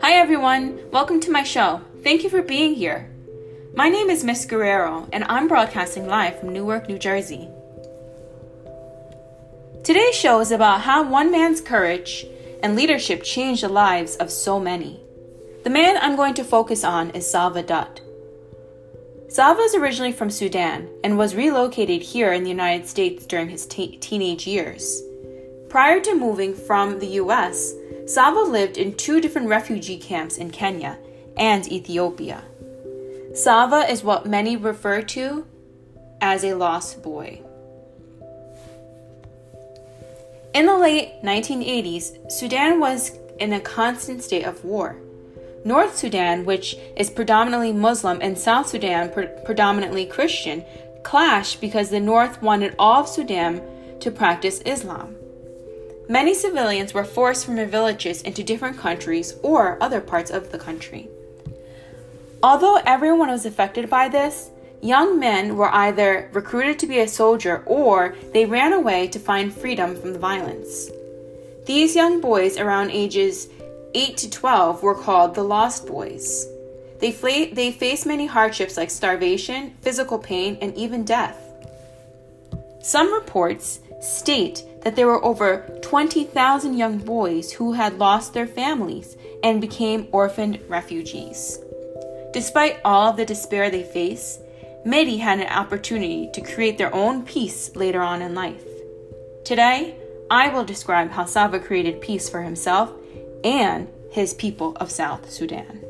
Hi everyone, welcome to my show. Thank you for being here. My name is Miss Guerrero, and I'm broadcasting live from Newark, New Jersey. Today's show is about how one man's courage and leadership changed the lives of so many. The man I'm going to focus on is Salva Dut. Salva is originally from Sudan and was relocated here in the United States during his te- teenage years. Prior to moving from the US, Salva lived in two different refugee camps in Kenya and Ethiopia. Salva is what many refer to as a lost boy. In the late 1980s, Sudan was in a constant state of war. North Sudan, which is predominantly Muslim, and South Sudan, pre- predominantly Christian, clashed because the North wanted all of Sudan to practice Islam. Many civilians were forced from their villages into different countries or other parts of the country. Although everyone was affected by this, young men were either recruited to be a soldier or they ran away to find freedom from the violence. These young boys, around ages 8 to 12, were called the Lost Boys. They, fla- they faced many hardships like starvation, physical pain, and even death. Some reports state that there were over 20,000 young boys who had lost their families and became orphaned refugees. Despite all of the despair they faced, many had an opportunity to create their own peace later on in life. Today, I will describe how Salva created peace for himself and his people of South Sudan.